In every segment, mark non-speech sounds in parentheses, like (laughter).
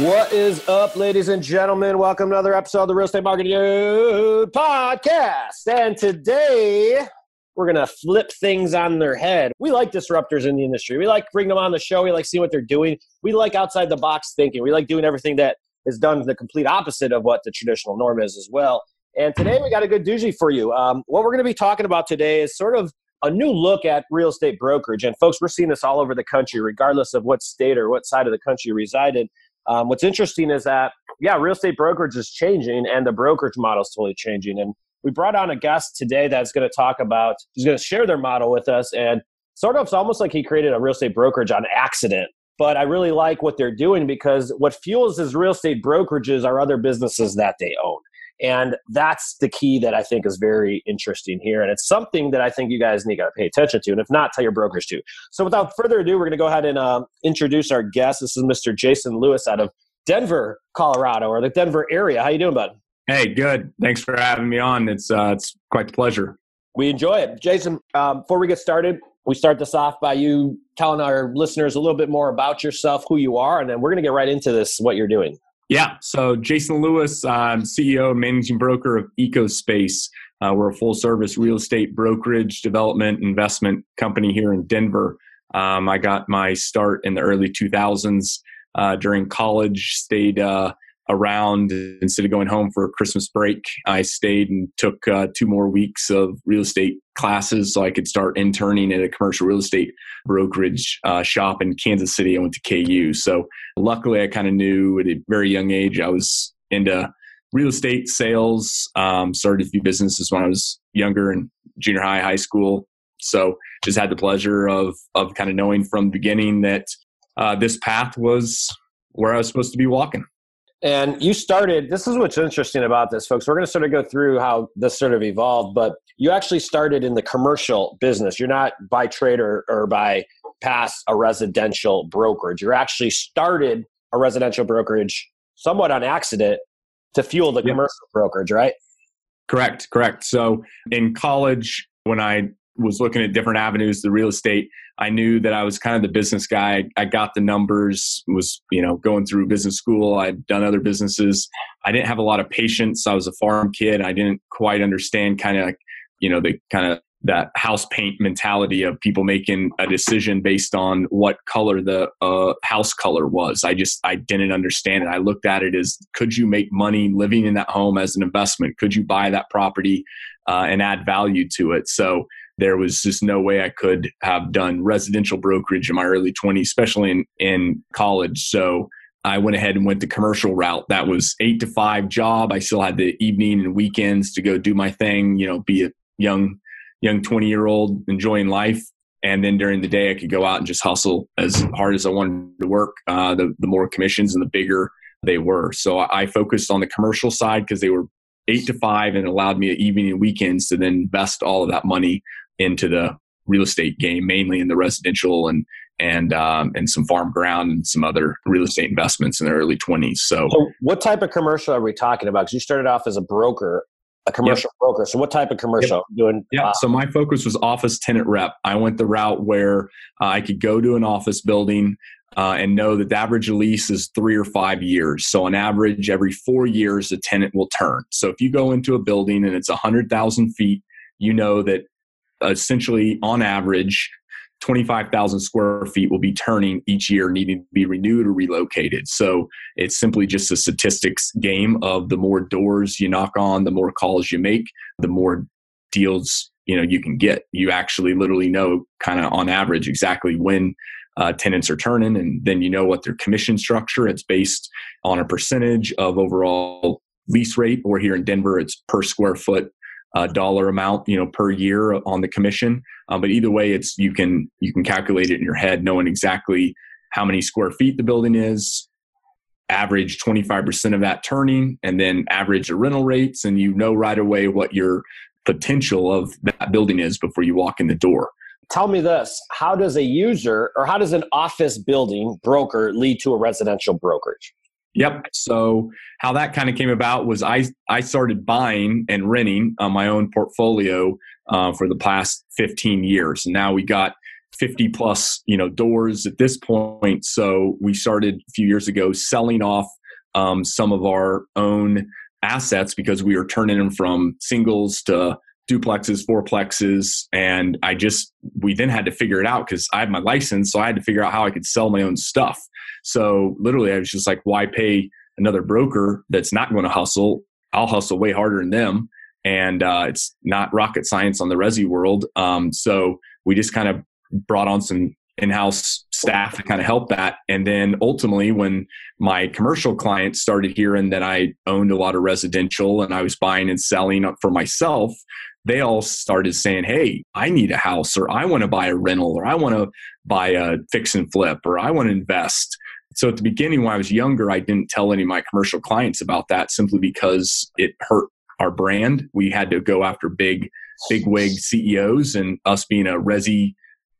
What is up, ladies and gentlemen? Welcome to another episode of the Real Estate Marketing Dude podcast. And today we're going to flip things on their head. We like disruptors in the industry. We like bringing them on the show. We like seeing what they're doing. We like outside the box thinking. We like doing everything that is done the complete opposite of what the traditional norm is as well. And today we got a good doozy for you. Um, what we're going to be talking about today is sort of a new look at real estate brokerage. And folks, we're seeing this all over the country, regardless of what state or what side of the country you reside in. Um, what's interesting is that, yeah, real estate brokerage is changing and the brokerage model is totally changing. And we brought on a guest today that's going to talk about, who's going to share their model with us. And sort of, it's almost like he created a real estate brokerage on accident. But I really like what they're doing because what fuels his real estate brokerages are other businesses that they own. And that's the key that I think is very interesting here. And it's something that I think you guys need to pay attention to. And if not, tell your brokers to. So without further ado, we're going to go ahead and uh, introduce our guest. This is Mr. Jason Lewis out of Denver, Colorado, or the Denver area. How you doing, bud? Hey, good. Thanks for having me on. It's uh, it's quite a pleasure. We enjoy it, Jason. Um, before we get started, we start this off by you telling our listeners a little bit more about yourself, who you are, and then we're going to get right into this, what you're doing. Yeah. So Jason Lewis, I'm CEO and managing broker of EcoSpace. Uh, we're a full service real estate brokerage development investment company here in Denver. Um, I got my start in the early 2000s uh, during college, stayed uh, around instead of going home for Christmas break. I stayed and took uh, two more weeks of real estate classes so I could start interning at a commercial real estate brokerage uh, shop in Kansas City. I went to KU. So luckily, I kind of knew at a very young age I was into real estate sales. Um, started a few businesses when I was younger in junior high, high school. So just had the pleasure of of kind of knowing from the beginning that uh, this path was where I was supposed to be walking. And you started, this is what's interesting about this, folks. We're going to sort of go through how this sort of evolved, but you actually started in the commercial business. You're not by trade or, or by past a residential brokerage. You're actually started a residential brokerage somewhat on accident to fuel the yep. commercial brokerage, right? Correct, correct. So in college, when I was looking at different avenues, the real estate, I knew that I was kind of the business guy. I got the numbers, was, you know, going through business school. I'd done other businesses. I didn't have a lot of patience. I was a farm kid. I didn't quite understand kind of, you know, the kind of that house paint mentality of people making a decision based on what color the uh, house color was. I just I didn't understand it. I looked at it as could you make money living in that home as an investment? Could you buy that property uh, and add value to it? So there was just no way I could have done residential brokerage in my early 20s, especially in, in college. So I went ahead and went the commercial route. That was eight to five job. I still had the evening and weekends to go do my thing, you know, be a young, young 20 year old enjoying life. And then during the day, I could go out and just hustle as hard as I wanted to work. Uh, the, the more commissions and the bigger they were. So I focused on the commercial side because they were eight to five and allowed me evening and weekends to then invest all of that money into the real estate game, mainly in the residential and and um, and some farm ground and some other real estate investments in the early 20s. So, so what type of commercial are we talking about? Because you started off as a broker, a commercial yep. broker. So what type of commercial yep. doing? Yeah. Uh, so my focus was office tenant rep. I went the route where uh, I could go to an office building. Uh, and know that the average lease is three or five years. So, on average, every four years, a tenant will turn. So, if you go into a building and it's 100,000 feet, you know that essentially on average 25,000 square feet will be turning each year, needing to be renewed or relocated. So it's simply just a statistics game of the more doors you knock on, the more calls you make, the more deals you know you can get. You actually literally know kind of on average exactly when uh, tenants are turning, and then you know what their commission structure. It's based on a percentage of overall lease rate, or here in Denver, it's per square foot uh, dollar amount, you know, per year on the commission. Uh, but either way, it's you can you can calculate it in your head, knowing exactly how many square feet the building is, average 25% of that turning, and then average the rental rates, and you know right away what your potential of that building is before you walk in the door. Tell me this how does a user or how does an office building broker lead to a residential brokerage? Yep. So how that kind of came about was I I started buying and renting on my own portfolio uh, for the past 15 years, and now we got 50 plus you know doors at this point. So we started a few years ago selling off um, some of our own assets because we were turning them from singles to duplexes, fourplexes, and I just we then had to figure it out because I had my license, so I had to figure out how I could sell my own stuff. So literally, I was just like, why pay another broker that's not going to hustle? I'll hustle way harder than them, and uh, it's not rocket science on the resi world. Um, so we just kind of brought on some in-house staff to kind of help that and then ultimately when my commercial clients started hearing that i owned a lot of residential and i was buying and selling up for myself they all started saying, Hey, I need a house, or I want to buy a rental, or I want to buy a fix and flip, or I want to invest. So at the beginning, when I was younger, I didn't tell any of my commercial clients about that simply because it hurt our brand. We had to go after big, big wig CEOs, and us being a resi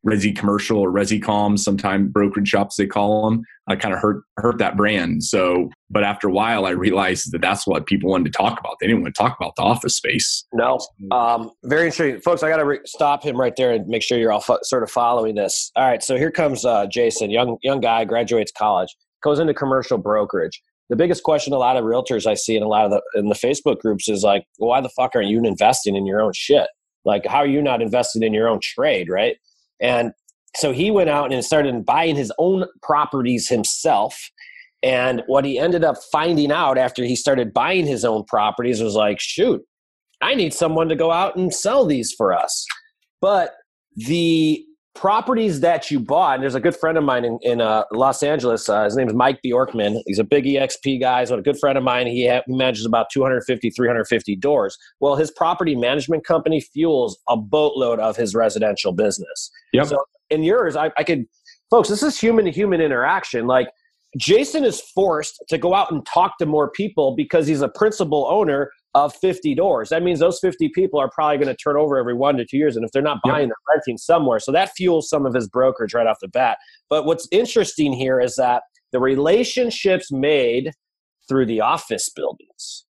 Resi Commercial or ResiCom, sometime brokerage shops they call them. I kind of hurt hurt that brand. So, but after a while, I realized that that's what people wanted to talk about. They didn't want to talk about the office space. No, um, very interesting, folks. I got to re- stop him right there and make sure you're all fo- sort of following this. All right, so here comes uh, Jason, young young guy, graduates college, goes into commercial brokerage. The biggest question a lot of realtors I see in a lot of the in the Facebook groups is like, well, why the fuck aren't you investing in your own shit? Like, how are you not investing in your own trade, right? And so he went out and started buying his own properties himself. And what he ended up finding out after he started buying his own properties was like, shoot, I need someone to go out and sell these for us. But the properties that you bought, and there's a good friend of mine in, in uh, Los Angeles. Uh, his name is Mike Bjorkman. He's a big EXP guy. He's a good friend of mine. He, ha- he manages about 250, 350 doors. Well, his property management company fuels a boatload of his residential business. Yep. So in yours, I, I could, folks, this is human to human interaction. Like Jason is forced to go out and talk to more people because he's a principal owner of 50 doors. That means those 50 people are probably going to turn over every one to two years. And if they're not buying, yep. they're renting somewhere. So that fuels some of his brokerage right off the bat. But what's interesting here is that the relationships made through the office buildings.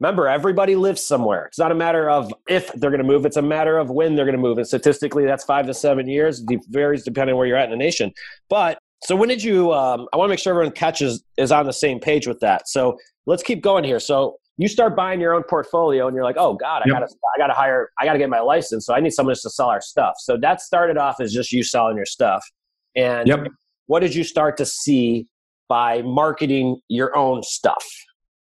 Remember, everybody lives somewhere. It's not a matter of if they're going to move, it's a matter of when they're going to move. And statistically, that's five to seven years. It varies depending on where you're at in the nation. But so when did you, um, I want to make sure everyone catches is on the same page with that. So let's keep going here. So you start buying your own portfolio and you're like, oh God, I yep. gotta I gotta hire I gotta get my license. So I need someone just to sell our stuff. So that started off as just you selling your stuff. And yep. what did you start to see by marketing your own stuff?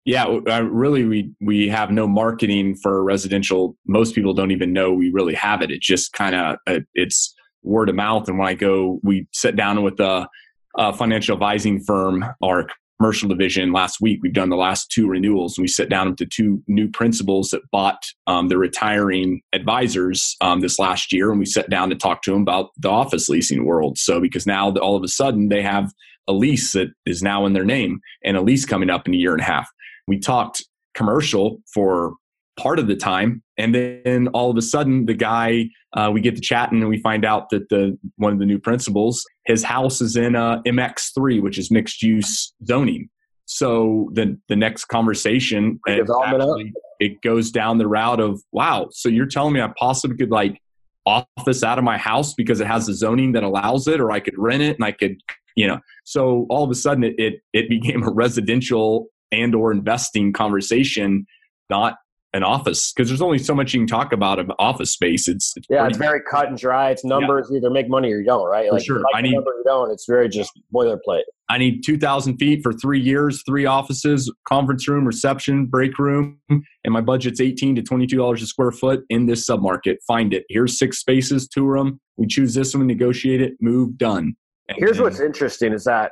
Yeah, really, we we have no marketing for residential. Most people don't even know we really have it. It just kind of uh, it's word of mouth. And when I go, we sit down with a, a financial advising firm, our commercial division last week. We've done the last two renewals. And we sat down with the two new principals that bought um, the retiring advisors um, this last year, and we sat down to talk to them about the office leasing world. So because now all of a sudden they have a lease that is now in their name and a lease coming up in a year and a half. We talked commercial for part of the time and then all of a sudden the guy uh, we get to chatting and we find out that the one of the new principals his house is in uh, mx3 which is mixed use zoning. So the the next conversation actually, it goes down the route of wow so you're telling me i possibly could like office out of my house because it has the zoning that allows it or i could rent it and i could you know? So all of a sudden it it, it became a residential and or investing conversation not an office because there's only so much you can talk about of office space. It's, it's yeah, it's very cut and dry. It's numbers. Yeah. Either make money or you don't, right? Like, sure. I need number you don't. It's very just boilerplate. I need two thousand feet for three years, three offices, conference room, reception, break room, and my budget's eighteen to twenty two dollars a square foot in this submarket. Find it. Here's six spaces, tour them. We choose this one, negotiate it, move, done. And Here's what's interesting is that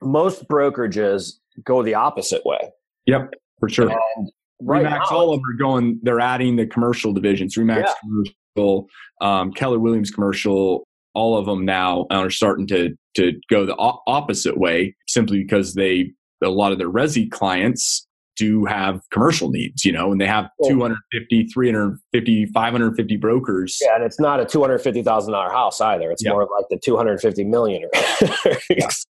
most brokerages go the opposite way. Yep, for sure. And right Remax, all of them are going. They're adding the commercial divisions. Remax Yeah. commercial, um, Keller Williams commercial. All of them now are starting to to go the o- opposite way, simply because they a lot of their resi clients do have commercial needs, you know, and they have Cool. 250, 350, 550 brokers. yeah, and it's not a two hundred fifty thousand dollar house either. It's Yeah. more like the two hundred fifty million. (laughs)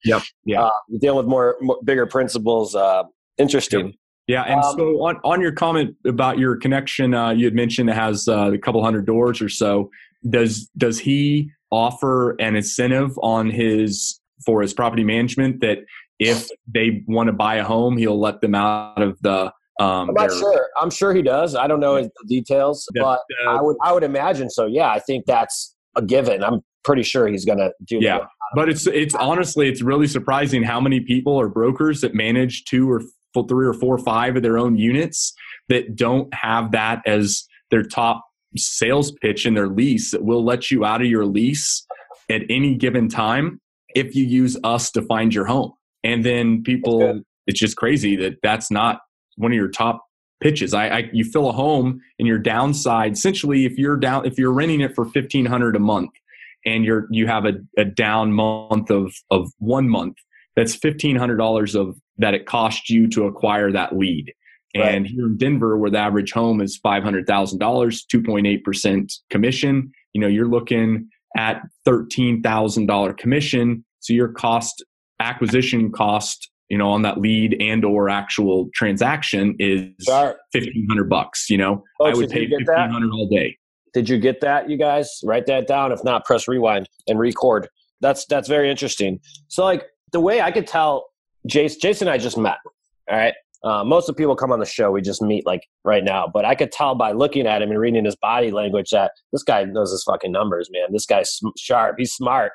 Yep. Yeah. Uh, dealing with more, more bigger principles. Uh, interesting. Yeah, and Um, so on, on your comment about your connection, uh, you had mentioned it has uh, a couple hundred doors or so. Does does he offer an incentive on his for his property management that if they want to buy a home, he'll let them out of the um, I'm not their- sure. I'm sure he does. I don't know the details, the- but the- I would I would imagine so. Yeah, I think that's a given. I'm pretty sure he's going to do Yeah. that. But it's it's honestly it's really surprising how many people are brokers that manage two or three or four or five of their own units that don't have that as their top sales pitch in their lease that will let you out of your lease at any given time if you use us to find your home. And then people it's just crazy that that's not one of your top pitches. I, I you fill a home and your downside essentially if you're down if you're renting it for 1500 a month and you're you have a, a down month of of one month that's fifteen hundred dollars of that it cost you to acquire that lead Right. and here in denver where the average home is five hundred thousand dollars 2.8% commission you know you're looking at $13000 commission so your cost acquisition cost you know on that lead and or actual transaction is 1500 bucks you know oh, i would pay 1500 all day Did you get that, you guys? Write that down. If not, press rewind and record. That's that's very interesting. So, like the way I could tell, Jason, Jason and I just met. All right. Uh, most of the people come on the show, we just meet like right now. But I could tell by looking at him and reading his body language that this guy knows his fucking numbers, man. This guy's sharp. He's smart.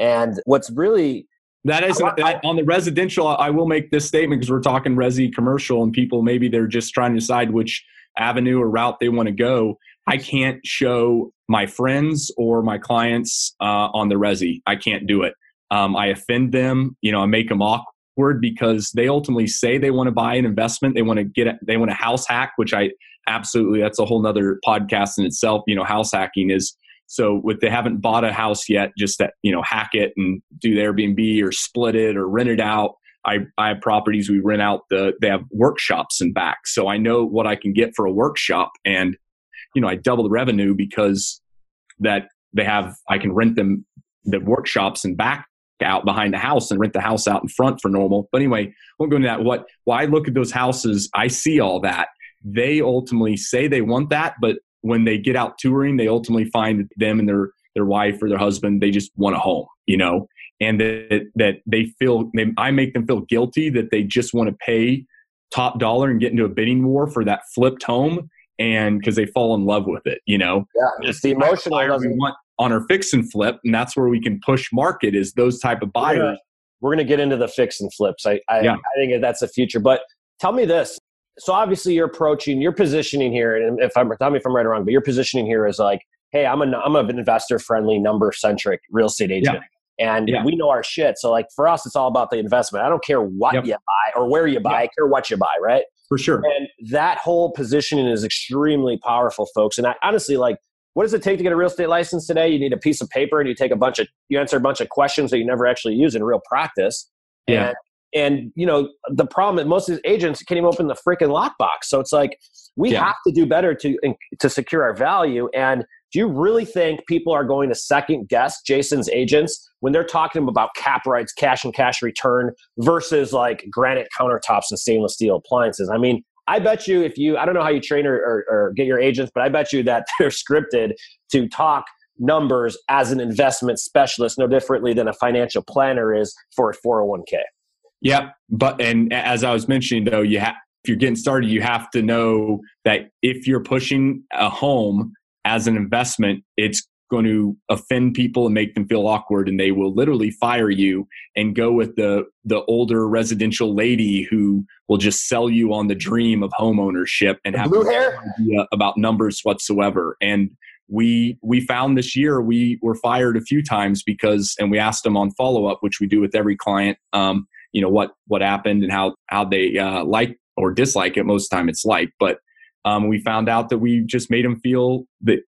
And what's really That is I want- that- on the residential. I will make this statement because we're talking resi commercial, and people maybe they're just trying to decide which avenue or route they want to go. I can't show my friends or my clients uh, on the resi. I can't do it. Um, I offend them. You know, I make them awkward because they ultimately say they want to buy an investment. They want to get. They want a house hack, which I absolutely. That's a whole nother podcast in itself. You know, house hacking is so if they haven't bought a house yet, just that you know hack it and do the Airbnb or split it or rent it out. I, I have properties we rent out the they have workshops and back, so I know what I can get for a workshop, and you know I double the revenue because that they have I can rent them the workshops and back out behind the house and rent the house out in front for normal. But anyway, won't go into that. What why I look at those houses, I see all that. They ultimately say they want that, but when they get out touring, they ultimately find that them and their their wife or their husband, they just want a home, you know, and that that they feel they, I make them feel guilty that they just want to pay top dollar and get into a bidding war for that flipped home, and because they fall in love with it, you know. yeah, it's the emotional. Doesn't- want on our fix and flip, and that's where we can push market is those type of buyers. Yeah. we're going to get into the fix and flips. I, I, Yeah. I think that's the future. But tell me this. So obviously you're approaching, you're positioning here, and if I'm, tell me if I'm right or wrong, but you're positioning here is like, hey, I'm an, I'm an investor friendly, number centric real estate agent. And Yeah. we know our shit. So like for us, it's all about the investment. I don't care what Yep. you buy or where you buy. Yeah. I care what you buy, right? For sure. And that whole positioning is extremely powerful, folks. And I honestly like, what does it take to get a real estate license today? You need a piece of paper and you take a bunch of, you answer a bunch of questions that you never actually use in real practice. Yeah. And, and you know, the problem is most of these agents can't even open the freaking lockbox. So it's like, we Yeah. have to do better to, to secure our value. And do you really think people are going to second guess Jason's agents when they're talking about cap rates, cash and cash return versus like granite countertops and stainless steel appliances? I mean, I bet you if you, I don't know how you train or, or, or get your agents, but I bet you that (laughs) they're scripted to talk numbers as an investment specialist, no differently than a financial planner is for a 401k. Yep. But and as I was mentioning though, you have if you're getting started, you have to know that if you're pushing a home as an investment, it's going to offend people and make them feel awkward and they will literally fire you and go with the the older residential lady who will just sell you on the dream of home ownership and have Blue no hair? idea about numbers whatsoever and we we found this year we were fired a few times because and we asked them on follow up which we do with every client um, you know what what happened and how how they uh, like or dislike it. Most of the time it's like, but um, we found out that we just made them feel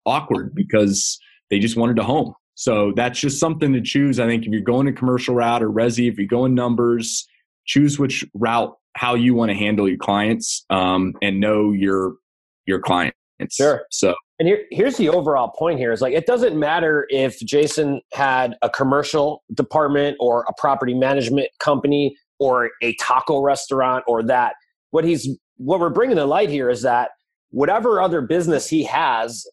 awkward because they just wanted a home. So that's just something to choose. I think if you're going a commercial route or resi, if you're going numbers, choose which route, how you want to handle your clients, um, and know your your clients. Sure. So and here, here's the overall point here is like it doesn't matter if Jason had a commercial department or a property management company or a taco restaurant or that. What he's what we're bringing to light here is that whatever other business he has,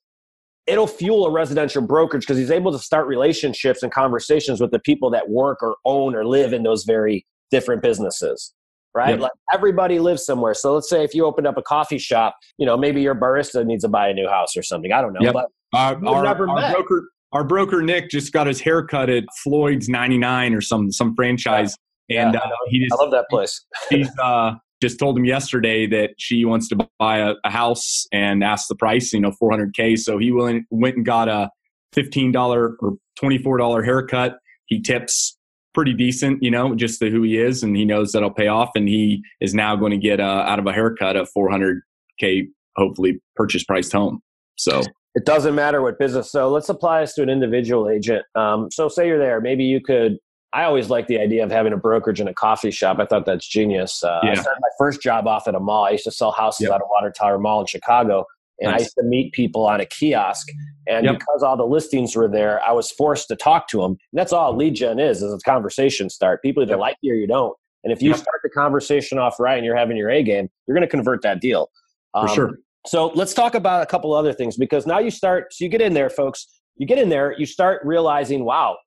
it'll fuel a residential brokerage because he's able to start relationships and conversations with the people that work or own or live in those very different businesses right? Like everybody lives somewhere. So let's say if you opened up a coffee shop, you know, maybe your barista needs to buy a new house or something. I don't know. Yep. But our, our, our broker, our broker Nick just got his hair cut at Floyd's 99 or some some franchise. Yeah. And yeah, uh, he just, I love that place. he's uh, just told him yesterday that she wants to buy a, a house and asked the price, you know, 400k. So he went went and got a $15 or $24 haircut. He tips pretty decent, you know, just the, who he is, and he knows that'll pay off. And he is now going to get uh, out of a haircut a 400k, hopefully purchase priced home. So it doesn't matter what business. So let's apply this to an individual agent. Um, so say you're there, maybe you could. I always like the idea of having a brokerage in a coffee shop. I thought that's genius. Uh, yeah. I started my first job off at a mall. I used to sell houses yep. out of Water Tower Mall in Chicago and nice. I used to meet people on a kiosk. And yep. because all the listings were there, I was forced to talk to them. And that's all lead gen is, is a conversation start. People either yep. like you or you don't. And if you start the conversation off right and you're having your A game, you're going to convert that deal. Um, For sure. So let's talk about a couple other things because now you start, so you get in there, folks. You get in there, you start realizing, wow,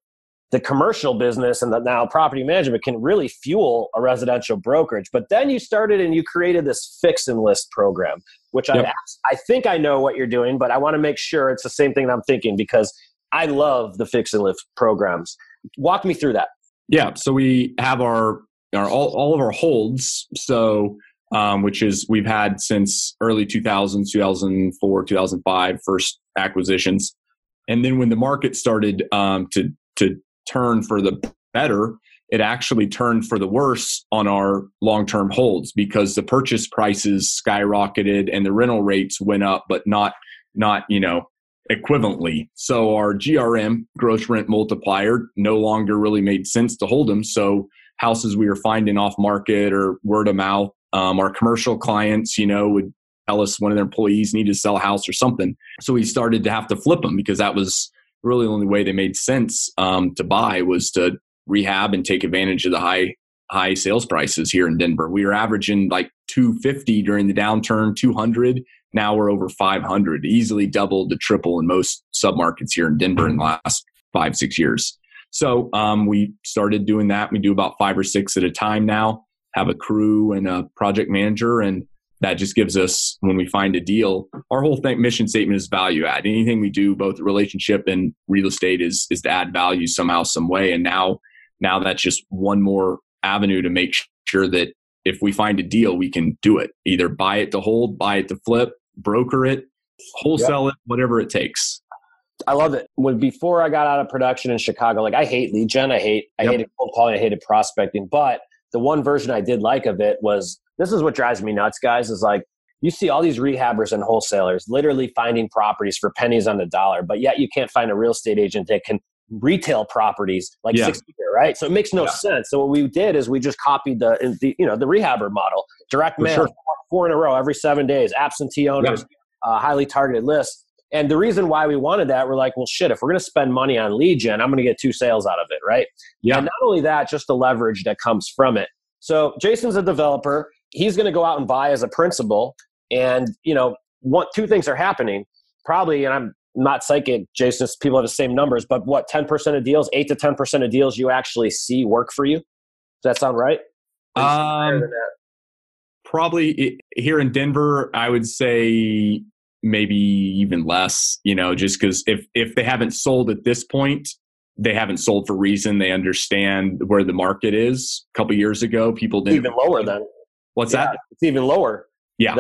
the commercial business and the now property management can really fuel a residential brokerage. But then you started and you created this fix and list program, which yep. I I think I know what you're doing, but I want to make sure it's the same thing that I'm thinking because I love the fix and list programs. Walk me through that. Yeah, so we have our our all, all of our holds. So um, which is we've had since early 2000s, 2004, 2005, first acquisitions. And then when the market started um, to to turn for the better, it actually turned for the worse on our long term holds because the purchase prices skyrocketed and the rental rates went up, but not, not, you know, equivalently. So our GRM, gross rent multiplier, no longer really made sense to hold them. So houses we were finding off market or word of mouth, um, our commercial clients, you know, would tell us one of their employees needed to sell a house or something. So we started to have to flip them because that was really the only way they made sense um, to buy was to rehab and take advantage of the high high sales prices here in Denver. We were averaging like 250 during the downturn, 200. Now we're over 500, easily doubled to triple in most submarkets here in Denver in the last five six years. So um, we started doing that. We do about five or six at a time now. Have a crew and a project manager, and that just gives us when we find a deal our whole thing, mission statement is value add anything we do both relationship and real estate is is to add value somehow some way and now now that's just one more avenue to make sure that if we find a deal we can do it either buy it to hold buy it to flip broker it wholesale it whatever it takes I love it. When before I got out of production in Chicago, like I hate lead gen, I hate I yep. hated cold calling, I hated prospecting. But the one version I did like of it was this is what drives me nuts, guys, is like you see all these rehabbers and wholesalers literally finding properties for pennies on the dollar, but yet you can't find a real estate agent that can retail properties like yeah. 60 year, right? So it makes no yeah. sense. So what we did is we just copied the, the you know the rehabber model, direct mail, sure. four in a row every seven days, absentee owners, yeah. uh, highly targeted lists. And the reason why we wanted that, we're like, well, shit, if we're going to spend money on lead gen, I'm going to get two sales out of it, right? Yeah. And not only that, just the leverage that comes from it. So Jason's a developer. He's going to go out and buy as a principal. And, you know, what two things are happening. Probably, and I'm not psychic, Jason, people have the same numbers, but what, 10% of deals, 8 to 10% of deals you actually see work for you? Does that sound right? Um, probably here in Denver, I would say maybe even less, you know, just because if, if they haven't sold at this point, they haven't sold for reason. They understand where the market is. A couple years ago, people didn't even lower than. What's yeah, that? It's even lower. Yeah.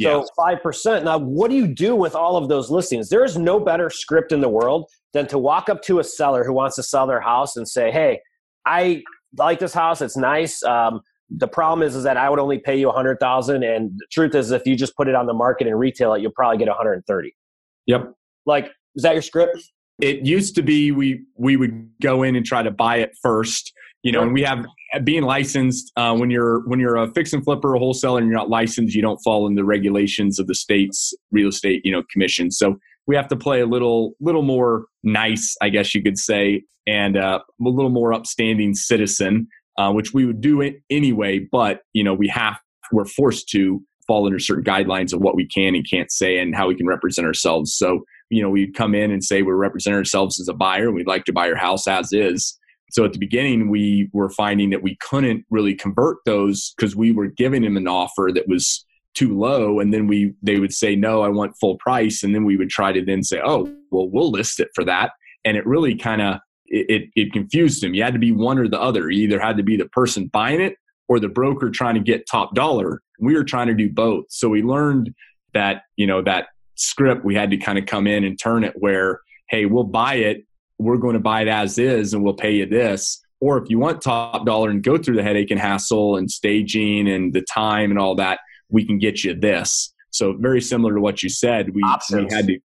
So five yeah. percent. Now, what do you do with all of those listings? There is no better script in the world than to walk up to a seller who wants to sell their house and say, "Hey, I like this house. It's nice. Um, the problem is is that I would only pay you a hundred thousand, and the truth is, if you just put it on the market and retail it, you'll probably get 130. Yep. Like, is that your script? It used to be we we would go in and try to buy it first, you know, Sure. and we have being licensed uh, when you're when you're a fix and flipper, a wholesaler, and you're not licensed, you don't fall in the regulations of the state's real estate, you know, commission. So we have to play a little little more nice, I guess you could say, and uh, a little more upstanding citizen, uh, which we would do it anyway. But you know, we have we're forced to fall under certain guidelines of what we can and can't say and how we can represent ourselves. So you know, we'd come in and say we're representing ourselves as a buyer. We'd like to buy your house as is. So at the beginning, we were finding that we couldn't really convert those because we were giving them an offer that was too low, and then we they would say no, I want full price, and then we would try to then say, oh, well, we'll list it for that, and it really kind of it, it it confused him. You had to be one or the other. You either had to be the person buying it or the broker trying to get top dollar. We were trying to do both, so we learned that you know that script we had to kind of come in and turn it where hey we'll buy it we're going to buy it as is and we'll pay you this or if you want top dollar and go through the headache and hassle and staging and the time and all that we can get you this so very similar to what you said we, we had to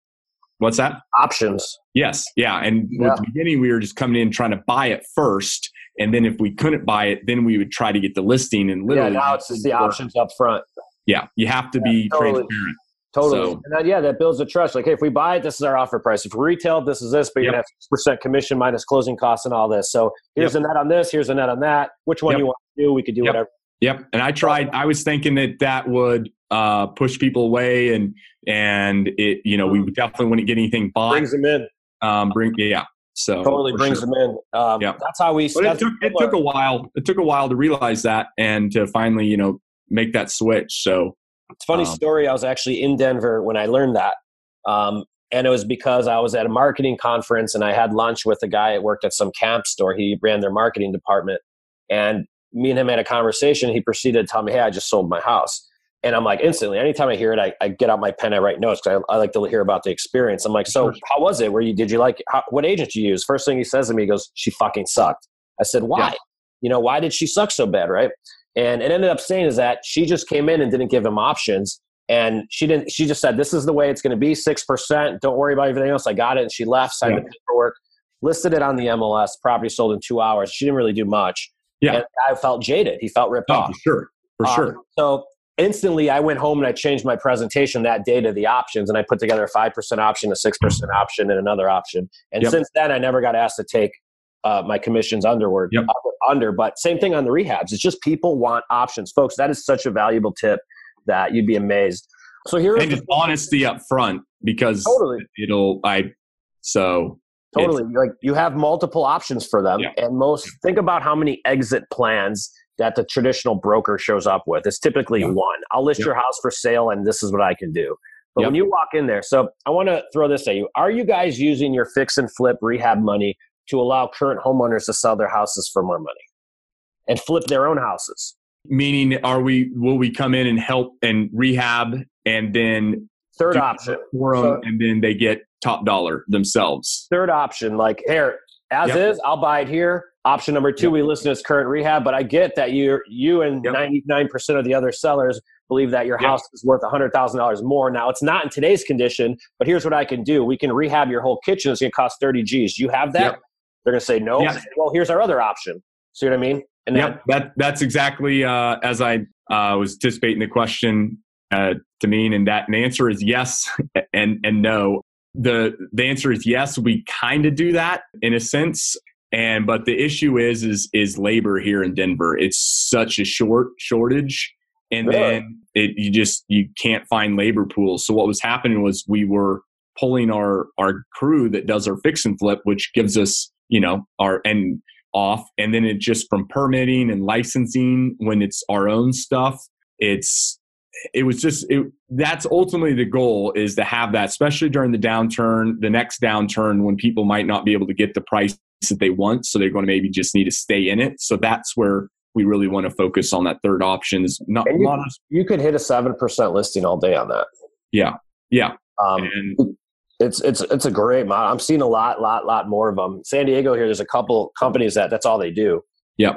what's that Options. yes yeah and Yeah. at the beginning we were just coming in trying to buy it first and then if we couldn't buy it then we would try to get the listing and Yeah, literally now it's just the options up front. yeah you have to be totally. transparent Totally. So- and then, yeah, that builds the trust. Like, hey, if we buy it, this is our offer price. If we retail, this is this, but you're Yep. going to have 6% commission minus closing costs and all this. So here's a net on this, here's a net on that. Which one Yep. you want to do? We could do Yep. whatever. Yep. And I tried, I was thinking that that would uh, push people away and, and it, you know, we definitely wouldn't get anything bought. Brings them in. Um, bring, yeah. So Totally brings sure. them in. Um, Yep. That's how we But it took, it took a while. It took a while to realize that and to finally, you know, make that switch. So It's a funny Um, story. I was actually in Denver when I learned that. Um, and it was because I was at a marketing conference and I had lunch with a guy that worked at some camp store. He ran their marketing department. And me and him had a conversation. He proceeded to tell me, Hey, I just sold my house. And I'm like, instantly, anytime I hear it, I, I get out my pen, I write notes because I, I like to hear about the experience. I'm like, so how was it? Where you did you like how, what agent you use? First thing he says to me, he goes, She fucking sucked. I said, Why? Yeah. You know, why did she suck so bad? Right. And it ended up saying is that she just came in and didn't give him options and she didn't she just said this is the way it's going to be 6% don't worry about everything else i got it and she left signed the paperwork listed it on the mls property sold in two hours she didn't really do much Yeah. and i felt jaded he felt ripped oh, off for sure. For Um, sure. so instantly i went home and i changed my presentation that day to the options and i put together a 5% option a 6% option and another option and Yep. since then i never got asked to take uh, my commissions underward Yep. under but same thing on the rehabs it's just people want options folks that is such a valuable tip that you'd be amazed so here And just honesty up front because Totally. it'll, I, so Totally. Like you have multiple options for them. Yeah. And most think about how many exit plans that the traditional broker shows up with. It's typically Yeah. one. I'll list Yep. your house for sale and this is what I can do. But when you walk in there, so I want to throw this at you. Are you guys using your fix and flip rehab money to allow current homeowners to sell their houses for more money and flip their own houses? meaning are we, will we come in and help and rehab and then Third option. for 'em So- and then they get top dollar themselves? Third option, like here, as Yep. is, I'll buy it here. Option number two, Yep. we listen as current rehab, but I get that you you and ninety nine percent of the other sellers believe that your Yep. house is worth hundred thousand dollars more. Now it's not in today's condition, but here's what I can do: we can rehab your whole kitchen. It's going to cost thirty G's. You have that? They're going to say no. Well, here's our other option. See what I mean? And Yep, that that's exactly uh, as I uh, was anticipating the question uh, to mean, and that and the answer is yes (laughs) and and no. The the answer is yes. We kind of do that in a sense, and but the issue is is is labor here in Denver. It's such a short shortage, and Really? then it you just you can't find labor pools. So what was happening was we were pulling our our crew that does our fix and flip, which gives us you know our and off and then it just from permitting and licensing when it's our own stuff it's it was just it, that's ultimately the goal is to have that especially during the downturn the next downturn when people might not be able to get the price that they want so they're going to maybe just need to stay in it so that's where we really want to focus on that third option is not you- as- you could hit a seven percent listing all day on that. yeah yeah Um, and It's it's it's a great model. I'm seeing a lot, lot, lot more of them. San Diego here, there's a couple companies that that's all they do. yeah Um,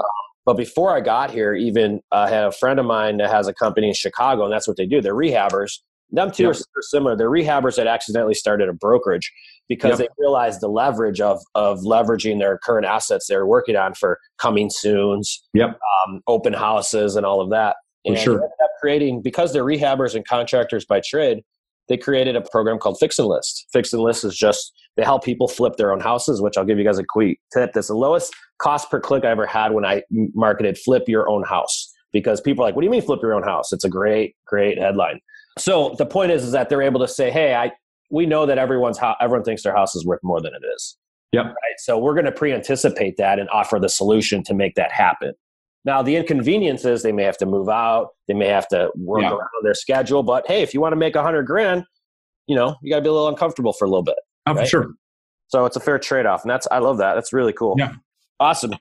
But before I got here, even I uh, had a friend of mine that has a company in Chicago, and that's what they do. They're rehabbers. Them two yep. are similar. They're rehabbers that accidentally started a brokerage because yep. they realized the leverage of of leveraging their current assets they're working on for coming soon's, yep. Um, open houses, and all of that. And for sure. ended up creating because they're rehabbers and contractors by trade. They created a program called Fix and List. Fix and List is just they help people flip their own houses, which I'll give you guys a quick tip. That's the lowest cost per click I ever had when I marketed flip your own house. Because people are like, what do you mean flip your own house? It's a great, great headline. So the point is, is that they're able to say, hey, I we know that everyone's ho- everyone thinks their house is worth more than it is. Yep. Right. So we're going to pre-anticipate that and offer the solution to make that happen. Now the inconvenience is they may have to move out, they may have to work yeah. around their schedule. But hey, if you want to make a hundred grand, you know, you got to be a little uncomfortable for a little bit. Oh, right? for sure. So it's a fair trade off. And that's, I love that. That's really cool. Yeah. Awesome.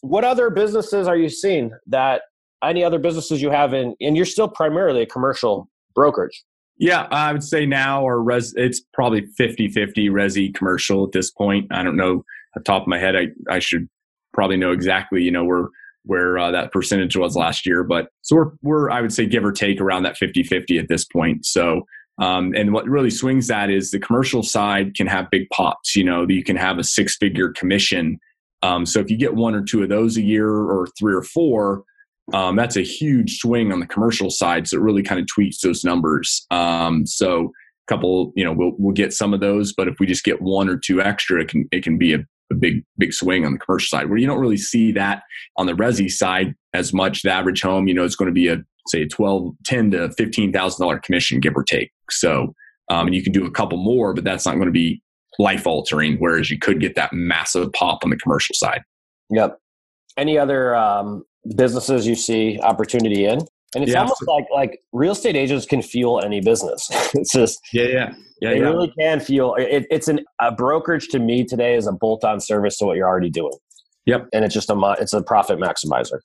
What other businesses are you seeing that any other businesses you have in, and you're still primarily a commercial brokerage? Yeah, I would say now or res it's probably 50-50 resi commercial at this point. I don't know the top of my head. I, I should probably know exactly, you know, where where uh, that percentage was last year, but so we're we're I would say give or take around that 50-50 at this point. So um, and what really swings that is the commercial side can have big pops. You know, you can have a six figure commission. Um, so if you get one or two of those a year or three or four, um, that's a huge swing on the commercial side. So it really kind of tweaks those numbers. Um, so a couple, you know, we'll, we'll get some of those, but if we just get one or two extra, it can, it can be a, a big, big swing on the commercial side where you don't really see that on the resi side as much. The average home, you know, it's going to be a say 12, 10 to $15,000 commission, give or take. So, um, and you can do a couple more, but that's not going to be life altering. Whereas you could get that massive pop on the commercial side. Yep. Any other um, businesses you see opportunity in? And it's yeah. almost like like real estate agents can fuel any business. (laughs) it's just yeah, yeah, yeah. They yeah. really can fuel. It, it's an a brokerage to me today is a bolt on service to what you're already doing. Yep. And it's just a it's a profit maximizer.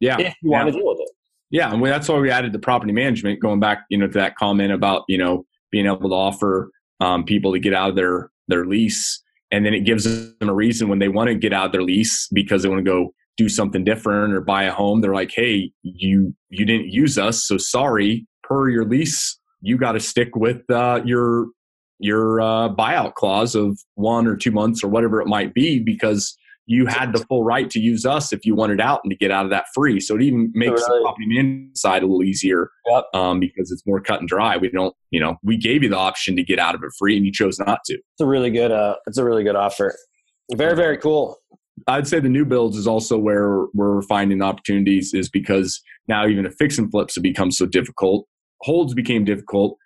Yeah. If you yeah. want to deal with it. Yeah, and that's why we added the property management. Going back, you know, to that comment about you know being able to offer um, people to get out of their their lease, and then it gives them a reason when they want to get out of their lease because they want to go do something different or buy a home. They're like, hey, you you didn't use us, so sorry. Per your lease, you got to stick with uh, your your uh, buyout clause of one or two months or whatever it might be because you had the full right to use us if you wanted out and to get out of that free. So it even makes the property management side a little easier yep. um, because it's more cut and dry. We don't, you know, we gave you the option to get out of it free and you chose not to. It's a really good, uh, it's a really good offer. Very, very cool. I'd say the new builds is also where we're finding opportunities is because now even the fix and flips have become so difficult. Holds became difficult.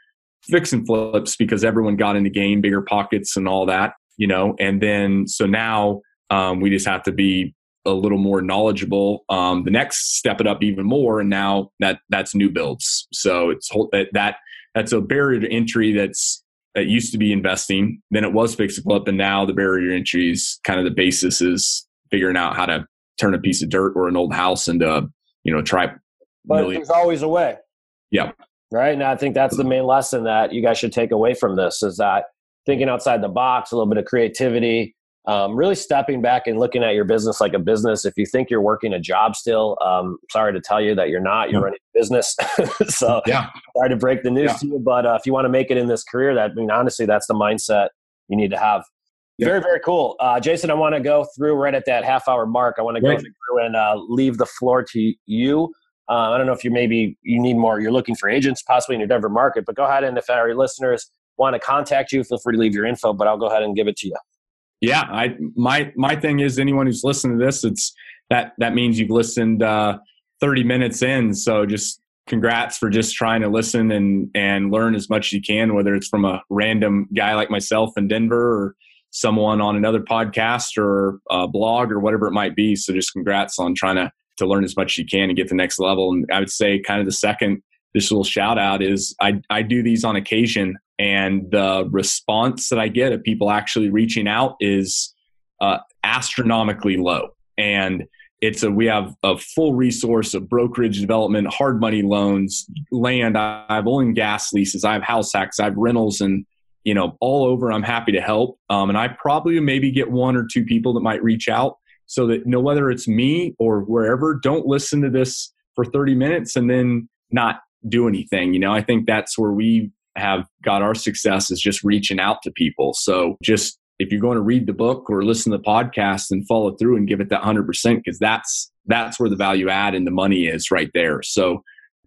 Fix and flips because everyone got in the game, BiggerPockets and all that, you know, and then so now um, we just have to be a little more knowledgeable. Um, the next step it up even more, and now that that's new builds. So it's that that that's a barrier to entry that's that used to be investing. Then it was fix and flip, and now the barrier to entry is kind of the basis is figuring out how to turn a piece of dirt or an old house into you know try. But million. there's always a way. Yeah. Right. And I think that's the main lesson that you guys should take away from this is that thinking outside the box, a little bit of creativity, um, really stepping back and looking at your business like a business. If you think you're working a job still, um, sorry to tell you that you're not. You're running a business. (laughs) so yeah. sorry to break the news yeah. to you, but uh, if you want to make it in this career, that I mean, honestly, that's the mindset you need to have. Very, very cool. Uh, Jason, I want to go through right at that half hour mark. I want to go through and uh, leave the floor to you. Uh, I don't know if you maybe you need more. You're looking for agents possibly in your Denver market, but go ahead and if our listeners want to contact you, feel free to leave your info. But I'll go ahead and give it to you yeah, I my my thing is anyone who's listening to this, it's that that means you've listened uh, 30 minutes in. So just congrats for just trying to listen and and learn as much as you can, whether it's from a random guy like myself in Denver or someone on another podcast or blog or whatever it might be. So just congrats on trying to to learn as much as you can and get the next level. And I would say kind of the second this little shout out is I, I do these on occasion and the response that I get of people actually reaching out is uh, astronomically low. And it's a we have a full resource of brokerage development, hard money loans, land. I have oil and gas leases. I have house hacks. I have rentals, and you know all over. I'm happy to help. Um, and I probably maybe get one or two people that might reach out. so that you know whether it's me or wherever, don't listen to this for 30 minutes and then not do anything. You know, I think that's where we have got our success is just reaching out to people. So just if you're going to read the book or listen to the podcast and follow through and give it that 100% because that's that's where the value add and the money is right there. So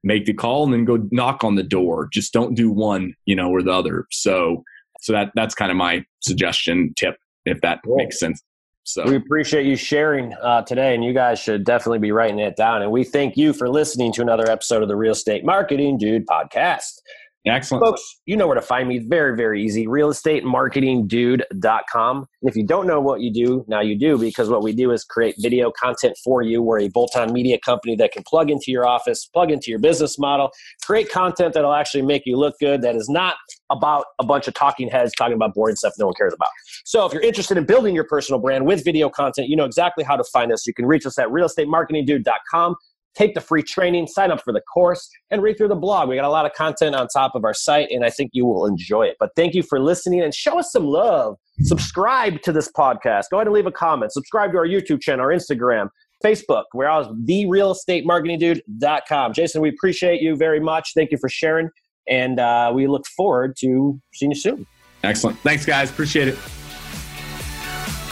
make the call and then go knock on the door. Just don't do one, you know, or the other. So so that that's kind of my suggestion tip if that cool. makes sense. So we appreciate you sharing uh, today, and you guys should definitely be writing it down. And we thank you for listening to another episode of the Real Estate Marketing Dude podcast. Excellent. Folks, you know where to find me. Very, very easy. Realestatemarketingdude.com. And if you don't know what you do, now you do because what we do is create video content for you. We're a bolt on media company that can plug into your office, plug into your business model, create content that'll actually make you look good that is not about a bunch of talking heads talking about boring stuff no one cares about. So if you're interested in building your personal brand with video content, you know exactly how to find us. You can reach us at realestatemarketingdude.com take the free training, sign up for the course, and read through the blog. We got a lot of content on top of our site, and I think you will enjoy it. But thank you for listening and show us some love. Subscribe to this podcast. Go ahead and leave a comment. Subscribe to our YouTube channel, our Instagram, Facebook. We're on therealestatemarketingdude.com. Jason, we appreciate you very much. Thank you for sharing, and uh, we look forward to seeing you soon. Excellent. Thanks, guys. Appreciate it.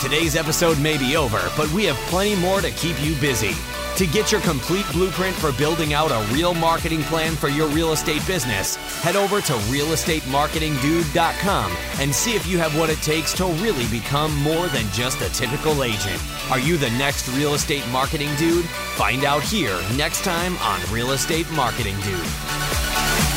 Today's episode may be over, but we have plenty more to keep you busy. To get your complete blueprint for building out a real marketing plan for your real estate business, head over to realestatemarketingdude.com and see if you have what it takes to really become more than just a typical agent. Are you the next real estate marketing dude? Find out here next time on Real Estate Marketing Dude.